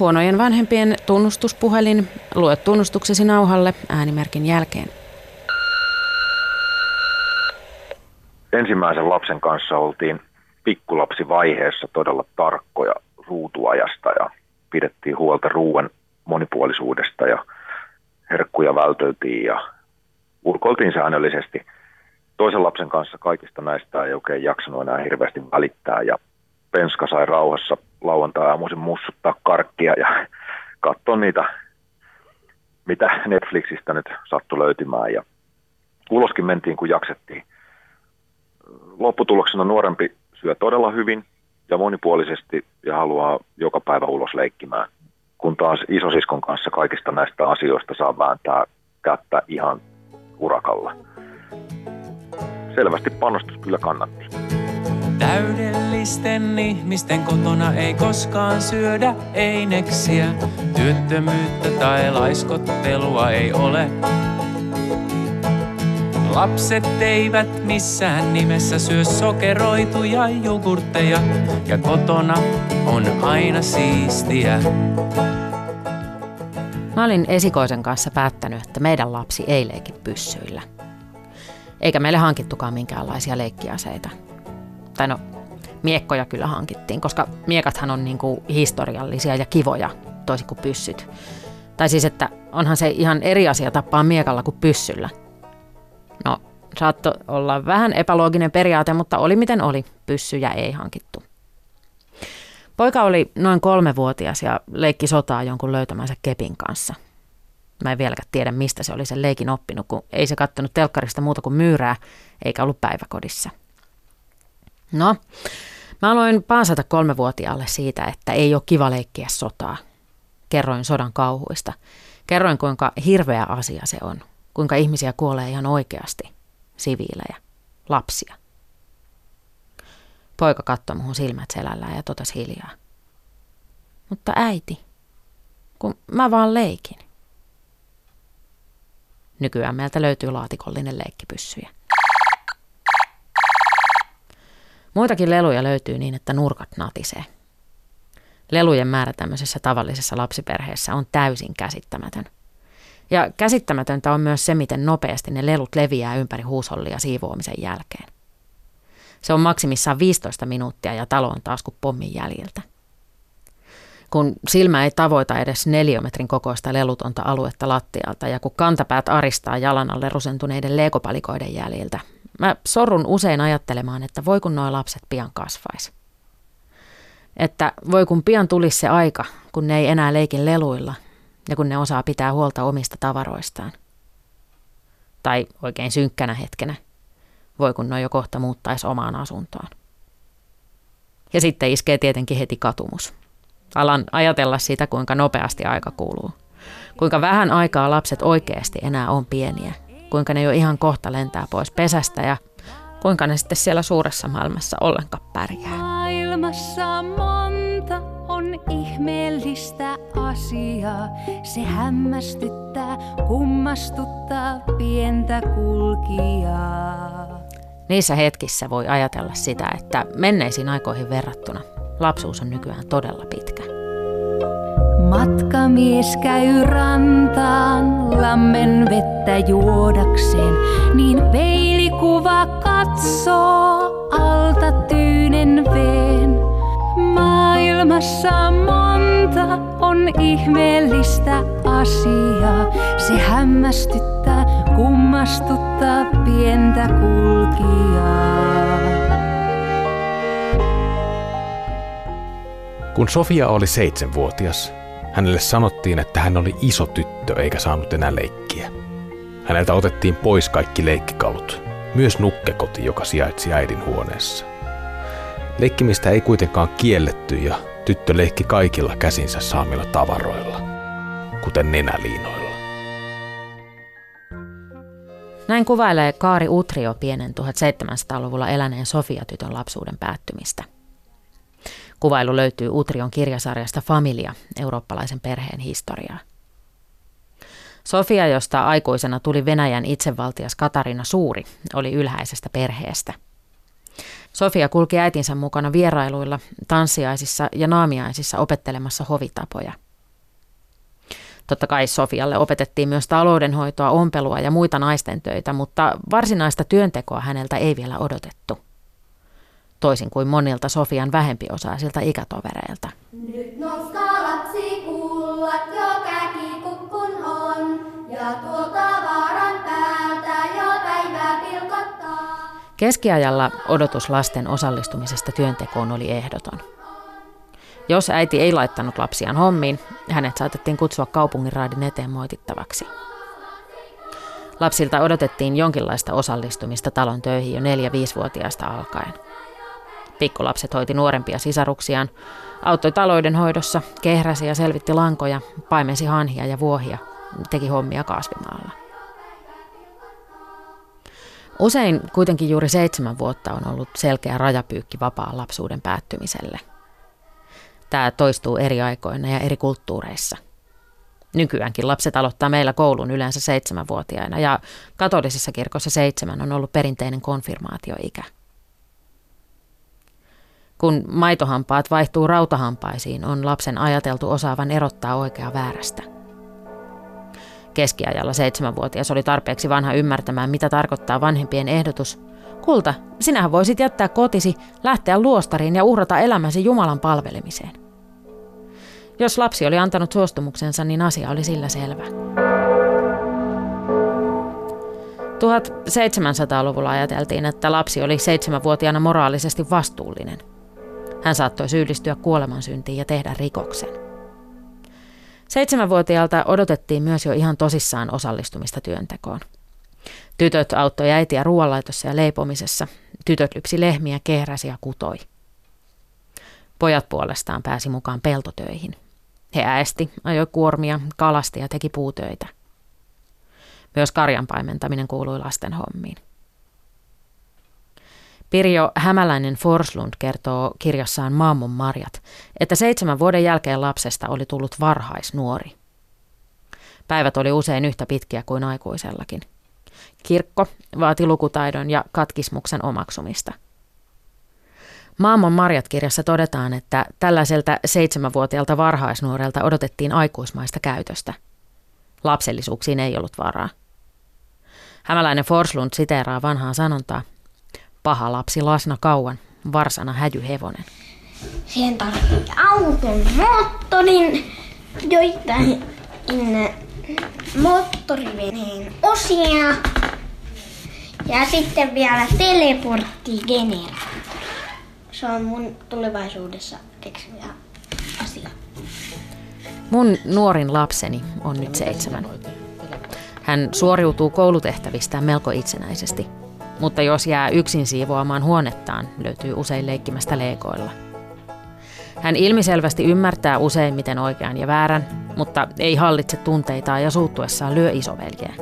Huonojen vanhempien tunnustuspuhelin. Lue tunnustuksesi nauhalle äänimerkin jälkeen. Ensimmäisen lapsen kanssa oltiin pikkulapsivaiheessa todella tarkkoja ruutuajasta ja pidettiin huolta ruoan monipuolisuudesta ja herkkuja välteltiin ja ulkoiltiin säännöllisesti. Toisen lapsen kanssa kaikista näistä ei oikein jaksanut enää hirveästi välittää ja Penska sai rauhassa lauantai-aamuisin mussuttaa karkkia ja katsoa niitä, mitä Netflixistä nyt sattui löytymään. Ja uloskin mentiin, kun jaksettiin. Lopputuloksena nuorempi syö todella hyvin ja monipuolisesti ja haluaa joka päivä ulos leikkimään. Kun taas isosiskon kanssa kaikista näistä asioista saa vääntää kättä ihan urakalla. Selvästi panostus kyllä kannatti. Täydellisten ihmisten kotona ei koskaan syödä eineksiä. Työttömyyttä tai laiskottelua ei ole. Lapset eivät missään nimessä syö sokeroituja jogurtteja ja kotona on aina siistiä. Mä olin esikoisen kanssa päättänyt, että meidän lapsi ei leiki pyssyillä. Eikä meille hankittukaan minkäänlaisia leikkiaseita. Tai no, miekkoja kyllä hankittiin, koska miekathan on niinku historiallisia ja kivoja, toisin kuin pyssyt. Tai siis, että onhan se ihan eri asia tappaa miekalla kuin pyssyllä. No, saattoi olla vähän epälooginen periaate, mutta oli miten oli, pyssyjä ei hankittu. Poika oli noin kolmevuotias ja leikki sotaa jonkun löytämänsä kepin kanssa. Mä en vieläkään tiedä, mistä se oli sen leikin oppinut, kun ei se kattonut telkkarista muuta kuin myyrää, eikä ollut päiväkodissa. No, mä aloin paasata kolmevuotiaalle siitä, että ei ole kiva leikkiä sotaa. Kerroin sodan kauhuista. Kerroin, kuinka hirveä asia se on. Kuinka ihmisiä kuolee ihan oikeasti. Siviilejä. Lapsia. Poika katsoi muhun silmät selällään ja totesi hiljaa. Mutta äiti, kun mä vaan leikin. Nykyään meiltä löytyy laatikollinen leikkipyssyjä. Muitakin leluja löytyy niin, että nurkat natisee. Lelujen määrä tämmöisessä tavallisessa lapsiperheessä on täysin käsittämätön. Ja käsittämätöntä on myös se, miten nopeasti ne lelut leviää ympäri huushollia siivoamisen jälkeen. Se on maksimissaan 15 minuuttia ja talo on taas kuin pommin jäljiltä. Kun silmä ei tavoita edes neliömetrin kokoista lelutonta aluetta lattialta ja kun kantapäät aristaa jalan alle rusentuneiden leekopalikoiden jäljiltä, mä sorrun usein ajattelemaan, että voi kun nuo lapset pian kasvais. Että voi kun pian tulisi se aika, kun ne ei enää leikin leluilla ja kun ne osaa pitää huolta omista tavaroistaan. Tai oikein synkkänä hetkenä – voi kun ne jo kohta muuttaisi omaan asuntoon. Ja sitten iskee tietenkin heti katumus. Alan ajatella sitä, kuinka nopeasti aika kuluu. Kuinka vähän aikaa lapset oikeasti enää on pieniä. Kuinka ne jo ihan kohta lentää pois pesästä ja kuinka ne sitten siellä suuressa maailmassa ollenkaan pärjää. Maailmassa monta on ihmeellistä asiaa. Se hämmästyttää, kummastuttaa pientä kulkijaa. Niissä hetkissä voi ajatella sitä, että menneisiin aikoihin verrattuna lapsuus on nykyään todella pitkä. Matkamies käy rantaan lammen vettä juodakseen, niin peilikuva katsoo alta tyynen veen. Maailmassa monta on ihmeellistä asiaa, se hämmästyttää, kummastuttaa pientä kulkijaa. Kun Sofia oli seitsemänvuotias, hänelle sanottiin, että hän oli iso tyttö eikä saanut enää leikkiä. Häneltä otettiin pois kaikki leikkikalut, myös nukkekoti, joka sijaitsi äidin huoneessa. Leikkimistä ei kuitenkaan kielletty ja tyttö leikki kaikilla käsinsä saamilla tavaroilla, kuten nenäliinoilla. Näin kuvailee Kaari Utrio pienen 1700-luvulla eläneen Sofia-tytön lapsuuden päättymistä. Kuvailu löytyy Utrion kirjasarjasta Familia, eurooppalaisen perheen historiaa. Sofia, josta aikuisena tuli Venäjän itsevaltias Katarina Suuri, oli ylhäisestä perheestä. Sofia kulki äitinsä mukana vierailuilla, tanssiaisissa ja naamiaisissa opettelemassa hovitapoja – Totta kai Sofialle opetettiin myös taloudenhoitoa, ompelua ja muita naisten töitä, mutta varsinaista työntekoa häneltä ei vielä odotettu. Toisin kuin monilta Sofian vähempiosaisilta ikätovereilta. Nyt nouskaa lapsi kullat, jo käkikukkun on, ja tuolta vaaran päältä jo päivä pilkottaa. Keskiajalla odotus lasten osallistumisesta työntekoon oli ehdoton. Jos äiti ei laittanut lapsiaan hommiin, hänet saatettiin kutsua kaupungin raadin eteen moitittavaksi. Lapsilta odotettiin jonkinlaista osallistumista talon töihin jo 4-5-vuotiaasta alkaen. Pikkulapset hoiti nuorempia sisaruksiaan, auttoi taloudenhoidossa, kehräsi ja selvitti lankoja, paimensi hanhia ja vuohia, teki hommia kasvimaalla. Usein kuitenkin juuri seitsemän vuotta on ollut selkeä rajapyykki vapaan lapsuuden päättymiselle. Tämä toistuu eri aikoina ja eri kulttuureissa. Nykyäänkin lapset aloittaa meillä koulun yleensä seitsemänvuotiaina ja katolisessa kirkossa seitsemän on ollut perinteinen konfirmaatioikä. Kun maitohampaat vaihtuu rautahampaisiin, on lapsen ajateltu osaavan erottaa oikea väärästä. Keskiajalla seitsemänvuotias oli tarpeeksi vanha ymmärtämään, mitä tarkoittaa vanhempien ehdotus. Kulta, sinähän voisit jättää kotisi, lähteä luostariin ja uhrata elämäsi Jumalan palvelemiseen. Jos lapsi oli antanut suostumuksensa, niin asia oli sillä selvä. 1700-luvulla ajateltiin, että lapsi oli seitsemänvuotiaana moraalisesti vastuullinen. Hän saattoi syyllistyä kuolemansyntiin ja tehdä rikoksen. Seitsemänvuotiaalta odotettiin myös jo ihan tosissaan osallistumista työntekoon. Tytöt auttoi äitiä ruoanlaitossa ja leipomisessa. Tytöt lypsi lehmiä, kehräsi ja kutoi. Pojat puolestaan pääsi mukaan peltotöihin. He äesti, ajoi kuormia, kalasti ja teki puutöitä. Myös karjan paimentaminen kuului lasten hommiin. Pirjo Hämäläinen Forslund kertoo kirjassaan Maamon marjat, että seitsemän vuoden jälkeen lapsesta oli tullut varhaisnuori. Päivät oli usein yhtä pitkiä kuin aikuisellakin. Kirkko vaati lukutaidon ja katkismuksen omaksumista. Maamon marjat kirjassa todetaan, että tällaiselta seitsemänvuotiaalta varhaisnuorelta odotettiin aikuismaista käytöstä. Lapsellisuuksiin ei ollut varaa. Hämäläinen Forslund siteeraa vanhaa sanontaa, Paha lapsi lasna kauan, varsana häjyhevonen. Siihen tarvitsee auton moottorin, joitain moottoriveneen osia ja sitten vielä teleporttigeneraattori. Se on mun tulevaisuudessa keksimiä asia. Mun nuorin lapseni on nyt seitsemän. Hän suoriutuu koulutehtävistään melko itsenäisesti – mutta jos jää yksin siivoamaan huonettaan, löytyy usein leikkimästä leikoilla. Hän ilmiselvästi ymmärtää useimmiten oikean ja väärän, mutta ei hallitse tunteitaan ja suuttuessaan lyö isoveljeä.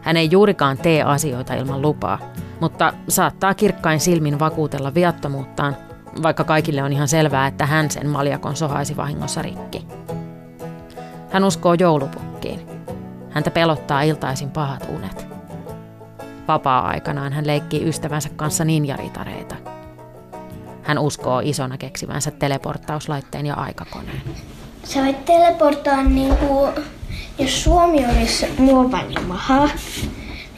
Hän ei juurikaan tee asioita ilman lupaa, mutta saattaa kirkkain silmin vakuutella viattomuuttaan, vaikka kaikille on ihan selvää, että hän sen maljakon sohaisi vahingossa rikki. Hän uskoo joulupukkiin. Häntä pelottaa iltaisin pahat unet. Vapaa-aikanaan hän leikkii ystävänsä kanssa ninjaritareita. Hän uskoo isona keksivänsä teleporttauslaitteen ja aikakoneen. Sä voit teleporttaa niin kuin, jos Suomi olisi muovainen maha,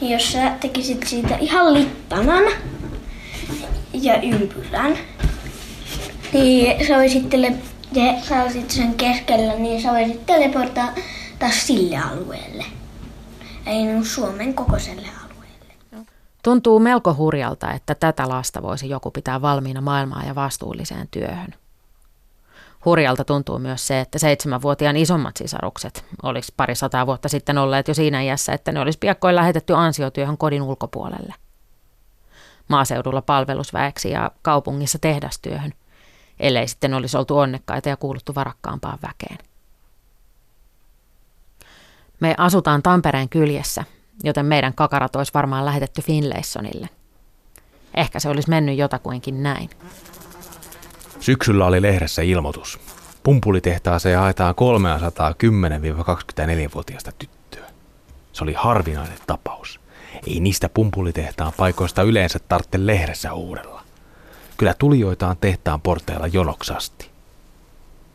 niin jos sä tekisit siitä ihan littanan ja ympyrän, niin sä voisit, tele, ja sä olisit sen keskellä, niin sä voisit teleporttaa taas sille alueelle. Ei Suomen kokoiselle alueelle. Tuntuu melko hurjalta, että tätä lasta voisi joku pitää valmiina maailmaan ja vastuulliseen työhön. Hurjalta tuntuu myös se, että seitsemänvuotiaan isommat sisarukset olisi pari sataa vuotta sitten olleet jo siinä iässä, että ne olisi piakkoin lähetetty ansiotyöhön kodin ulkopuolelle. Maaseudulla palvelusväeksi ja kaupungissa tehdastyöhön, ellei sitten olisi oltu onnekkaita ja kuuluttu varakkaampaan väkeen. Me asutaan Tampereen kyljessä, joten meidän kakarat olisi varmaan lähetetty Finlaysonille. Ehkä se olisi mennyt jotakuinkin näin. Syksyllä oli lehdessä ilmoitus. Pumpulitehtaaseen haetaan 310-24-vuotiaista tyttöä. Se oli harvinainen tapaus. Ei niistä pumpulitehtaan paikoista yleensä tarvitse lehdessä huudella. Kyllä tulijoita on tehtaan porteilla jonoksasti.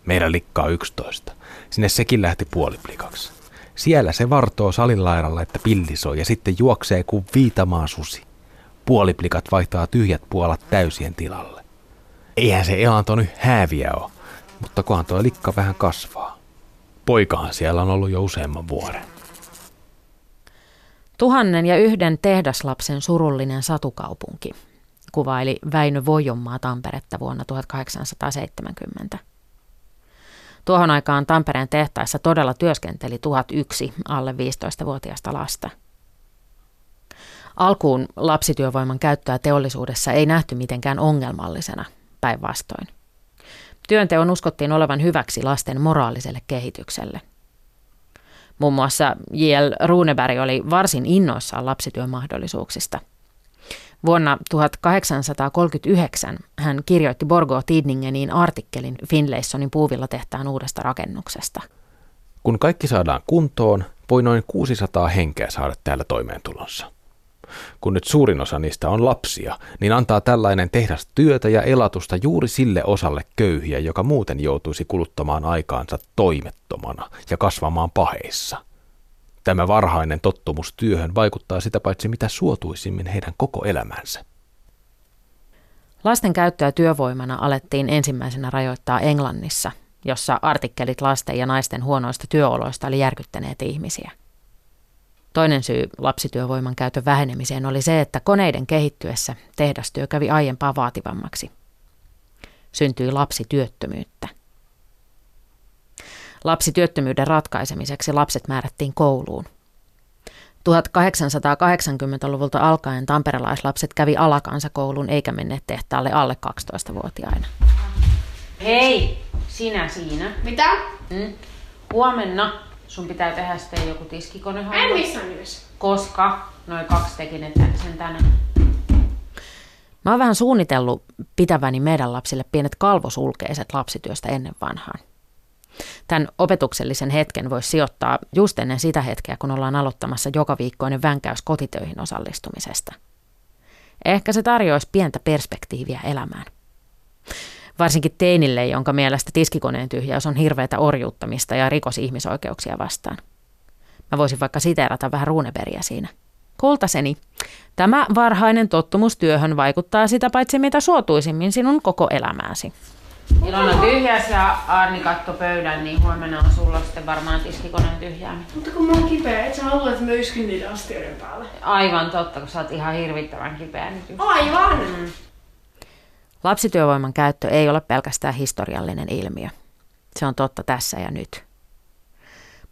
Meidän likkaa 11. Sinne sekin lähti puoliplikaksi. Siellä se vartoo salin laidalla, että pilli soi ja sitten juoksee kuin viitamaa susi. Puoliplikat vaihtaa tyhjät puolat täysien tilalle. Eihän se elanto nyt hääviä ole, mutta kohan tuo likka vähän kasvaa. Poikahan siellä on ollut jo useamman vuoden. Tuhannen ja yhden tehdaslapsen surullinen satukaupunki kuvaili Väinö Vojonmaa Tamperetta vuonna 1870. Tuohon aikaan Tampereen tehtaissa todella työskenteli 1001 alle 15-vuotiaista lasta. Alkuun lapsityövoiman käyttöä teollisuudessa ei nähty mitenkään ongelmallisena, päinvastoin. Työnteon uskottiin olevan hyväksi lasten moraaliselle kehitykselle. Muun muassa J.L. Runeberg oli varsin innoissaan lapsityömahdollisuuksista. Vuonna 1839 hän kirjoitti Borgo Tidningeniin artikkelin Finlaysonin puuvillatehtaan uudesta rakennuksesta. Kun kaikki saadaan kuntoon, voi noin 600 henkeä saada täällä toimeentulonsa. Kun nyt suurin osa niistä on lapsia, niin antaa tällainen tehdas työtä ja elatusta juuri sille osalle köyhiä, joka muuten joutuisi kuluttamaan aikaansa toimettomana ja kasvamaan paheissa. Tämä varhainen tottumus työhön vaikuttaa sitä paitsi mitä suotuisimmin heidän koko elämänsä. Lasten käyttöä työvoimana alettiin ensimmäisenä rajoittaa Englannissa, jossa artikkelit lasten ja naisten huonoista työoloista oli järkyttäneet ihmisiä. Toinen syy lapsityövoiman käytön vähenemiseen oli se, että koneiden kehittyessä tehdastyö kävi aiempaa vaativammaksi. Syntyi lapsityöttömyyttä. Lapsityöttömyyden ratkaisemiseksi lapset määrättiin kouluun. 1880-luvulta alkaen tamperelaislapset kävi alakansakoulun eikä menneet tehtaalle alle 12-vuotiaina. Hei, sinä siinä. Mitä? Mm. Huomenna sun pitää tehdä sitten joku tiskikone. En missään nimessä. Koska noin kaksi teki ne sen tänne. Mä oon vähän suunnitellut pitäväni meidän lapsille pienet kalvosulkeiset lapsityöstä ennen vanhaan. Tämän opetuksellisen hetken voisi sijoittaa just ennen sitä hetkeä, kun ollaan aloittamassa joka viikkoinen vänkäys kotitöihin osallistumisesta. Ehkä se tarjoaisi pientä perspektiiviä elämään. Varsinkin teinille, jonka mielestä tiskikoneen tyhjäys on hirveätä orjuuttamista ja rikos ihmisoikeuksia vastaan. Mä voisin vaikka siteerata vähän Runeberia siinä. Kultaseni, tämä varhainen tottumus työhön vaikuttaa sitä paitsi mitä suotuisimmin sinun koko elämääsi. Ilona tyhjäs ja Arni katto pöydän, niin huomenna on sulla sitten varmaan tiskikoneen tyhjääminen. Mutta kun mä oon kipeä, et sä halua, että mä yskin niiden astioiden päälle. Aivan totta, kun sä oot ihan hirvittävän kipeä nyt. just. Aivan! Mm. Lapsityövoiman käyttö ei ole pelkästään historiallinen ilmiö. Se on totta tässä ja nyt.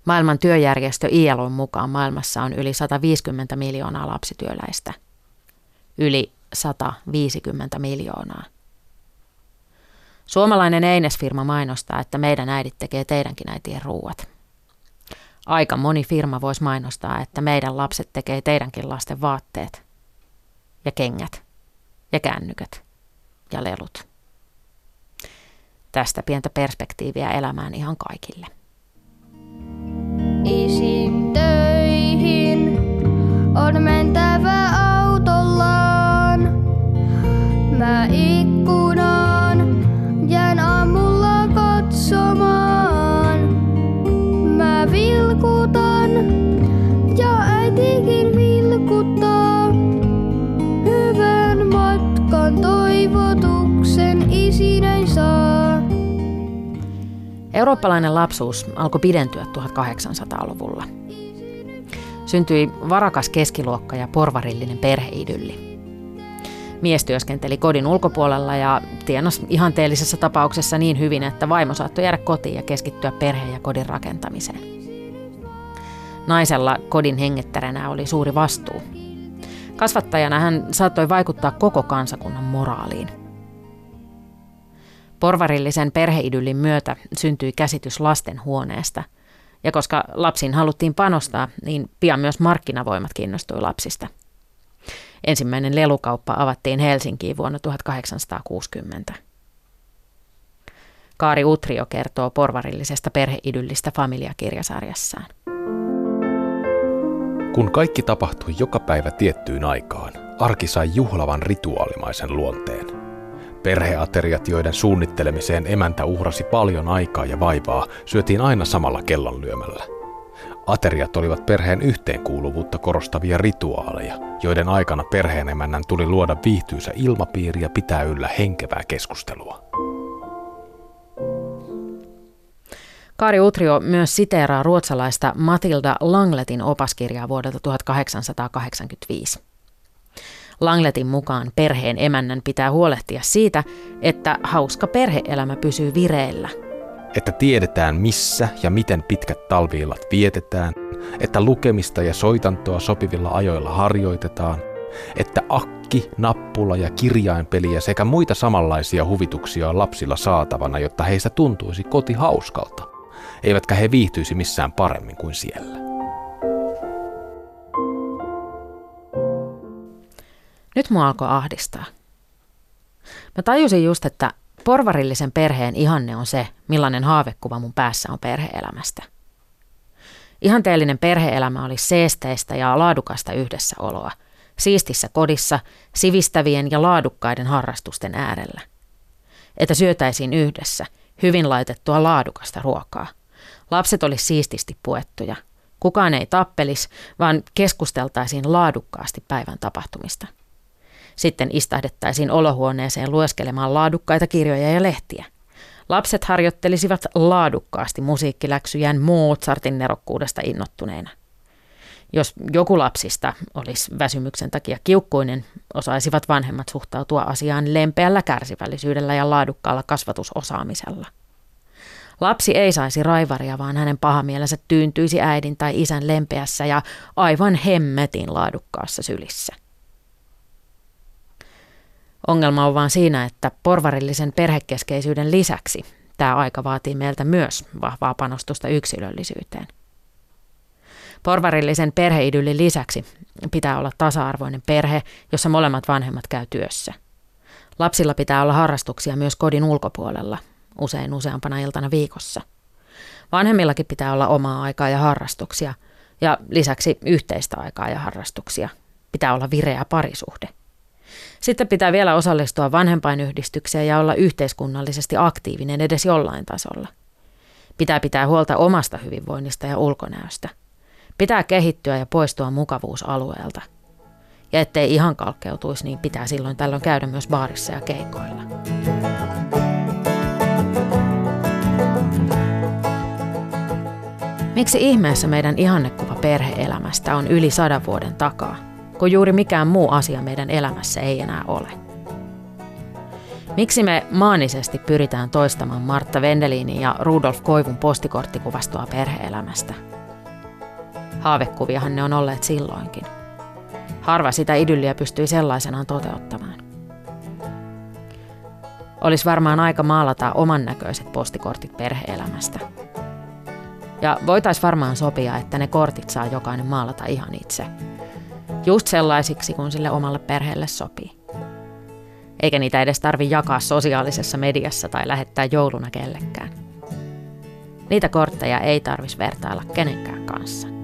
Maailman työjärjestö ILOn mukaan maailmassa on yli 150 miljoonaa lapsityöläistä. Yli 150 miljoonaa. Suomalainen Eines-firma mainostaa, että meidän äidit tekee teidänkin äitien ruuat. Aika moni firma voisi mainostaa, että meidän lapset tekee teidänkin lasten vaatteet ja kengät ja kännykät ja lelut. Tästä pientä perspektiiviä elämään ihan kaikille. Isin töihin on mentävä autollaan. Mä ikkunaan Eurooppalainen lapsuus alkoi pidentyä 1800-luvulla. Syntyi varakas keskiluokka ja porvarillinen perheidylli. Mies työskenteli kodin ulkopuolella ja tienasi ihanteellisessa tapauksessa niin hyvin, että vaimo saattoi jäädä kotiin ja keskittyä perheen ja kodin rakentamiseen. Naisella kodin hengettäränä oli suuri vastuu. Kasvattajana hän saattoi vaikuttaa koko kansakunnan moraaliin. Porvarillisen perheidyllin myötä syntyi käsitys lastenhuoneesta, ja koska lapsiin haluttiin panostaa, niin pian myös markkinavoimat kiinnostui lapsista. Ensimmäinen lelukauppa avattiin Helsinkiin vuonna 1860. Kaari Utrio kertoo porvarillisesta perheidyllistä familiakirjasarjassaan. Kun kaikki tapahtui joka päivä tiettyyn aikaan, arki sai juhlavan rituaalimaisen luonteen. Perheateriat, joiden suunnittelemiseen emäntä uhrasi paljon aikaa ja vaivaa, syötiin aina samalla kellonlyömällä. Ateriat olivat perheen yhteenkuuluvuutta korostavia rituaaleja, joiden aikana perheen emännän tuli luoda viihtyisä ilmapiiri ja pitää yllä henkevää keskustelua. Kari Utrio myös siteeraa ruotsalaista Matilda Langletin opaskirjaa vuodelta 1885. Langletin mukaan perheen emännän pitää huolehtia siitä, että hauska perheelämä pysyy vireillä. Että tiedetään missä ja miten pitkät talviillat vietetään, että lukemista ja soitantoa sopivilla ajoilla harjoitetaan, että akki, nappula ja kirjainpeliä sekä muita samanlaisia huvituksia on lapsilla saatavana, jotta heistä tuntuisi koti hauskalta, eivätkä he viihtyisi missään paremmin kuin siellä. Nyt mua alkoi ahdistaa. Mä tajusin just, että porvarillisen perheen ihanne on se, millainen haavekuva mun päässä on perheelämästä. Ihanteellinen perheelämä oli seesteistä ja laadukasta yhdessäoloa, siistissä kodissa, sivistävien ja laadukkaiden harrastusten äärellä. Että syötäisiin yhdessä, hyvin laitettua laadukasta ruokaa. Lapset oli siististi puettuja. Kukaan ei tappelis, vaan keskusteltaisiin laadukkaasti päivän tapahtumista. Sitten istahdettaisiin olohuoneeseen lueskelemaan laadukkaita kirjoja ja lehtiä. Lapset harjoittelisivat laadukkaasti musiikkiläksyjään Mozartin nerokkuudesta innottuneena. Jos joku lapsista olisi väsymyksen takia kiukkuinen, osaisivat vanhemmat suhtautua asiaan lempeällä kärsivällisyydellä ja laadukkaalla kasvatusosaamisella. Lapsi ei saisi raivaria, vaan hänen pahamielensä tyyntyisi äidin tai isän lempeässä ja aivan hemmetin laadukkaassa sylissä. Ongelma on vaan siinä, että porvarillisen perhekeskeisyyden lisäksi tämä aika vaatii meiltä myös vahvaa panostusta yksilöllisyyteen. Porvarillisen perheidyllin lisäksi pitää olla tasa-arvoinen perhe, jossa molemmat vanhemmat käy työssä. Lapsilla pitää olla harrastuksia myös kodin ulkopuolella, usein useampana iltana viikossa. Vanhemmillakin pitää olla omaa aikaa ja harrastuksia, ja lisäksi yhteistä aikaa ja harrastuksia. Pitää olla vireä parisuhde. Sitten pitää vielä osallistua vanhempainyhdistykseen ja olla yhteiskunnallisesti aktiivinen edes jollain tasolla. Pitää pitää huolta omasta hyvinvoinnista ja ulkonäöstä. Pitää kehittyä ja poistua mukavuusalueelta. Ja ettei ihan kalkkeutuisi, niin pitää silloin tällöin käydä myös baarissa ja keikoilla. Miksi ihmeessä meidän ihannekuva perheelämästä on yli sadan vuoden takaa? Kun juuri mikään muu asia meidän elämässä ei enää ole. Miksi me maanisesti pyritään toistamaan Martta Vendelinin ja Rudolf Koivun postikorttikuvastoa perheelämästä? Haavekuviahan ne on olleet silloinkin. Harva sitä idylliä pystyi sellaisenaan toteuttamaan. Olisi varmaan aika maalata oman näköiset postikortit perheelämästä. Ja voitaisiin varmaan sopia, että ne kortit saa jokainen maalata ihan itse – just sellaisiksi kuin sille omalle perheelle sopii. Eikä niitä edes tarvi jakaa sosiaalisessa mediassa tai lähettää jouluna kellekään. Niitä kortteja ei tarvis vertailla kenenkään kanssa.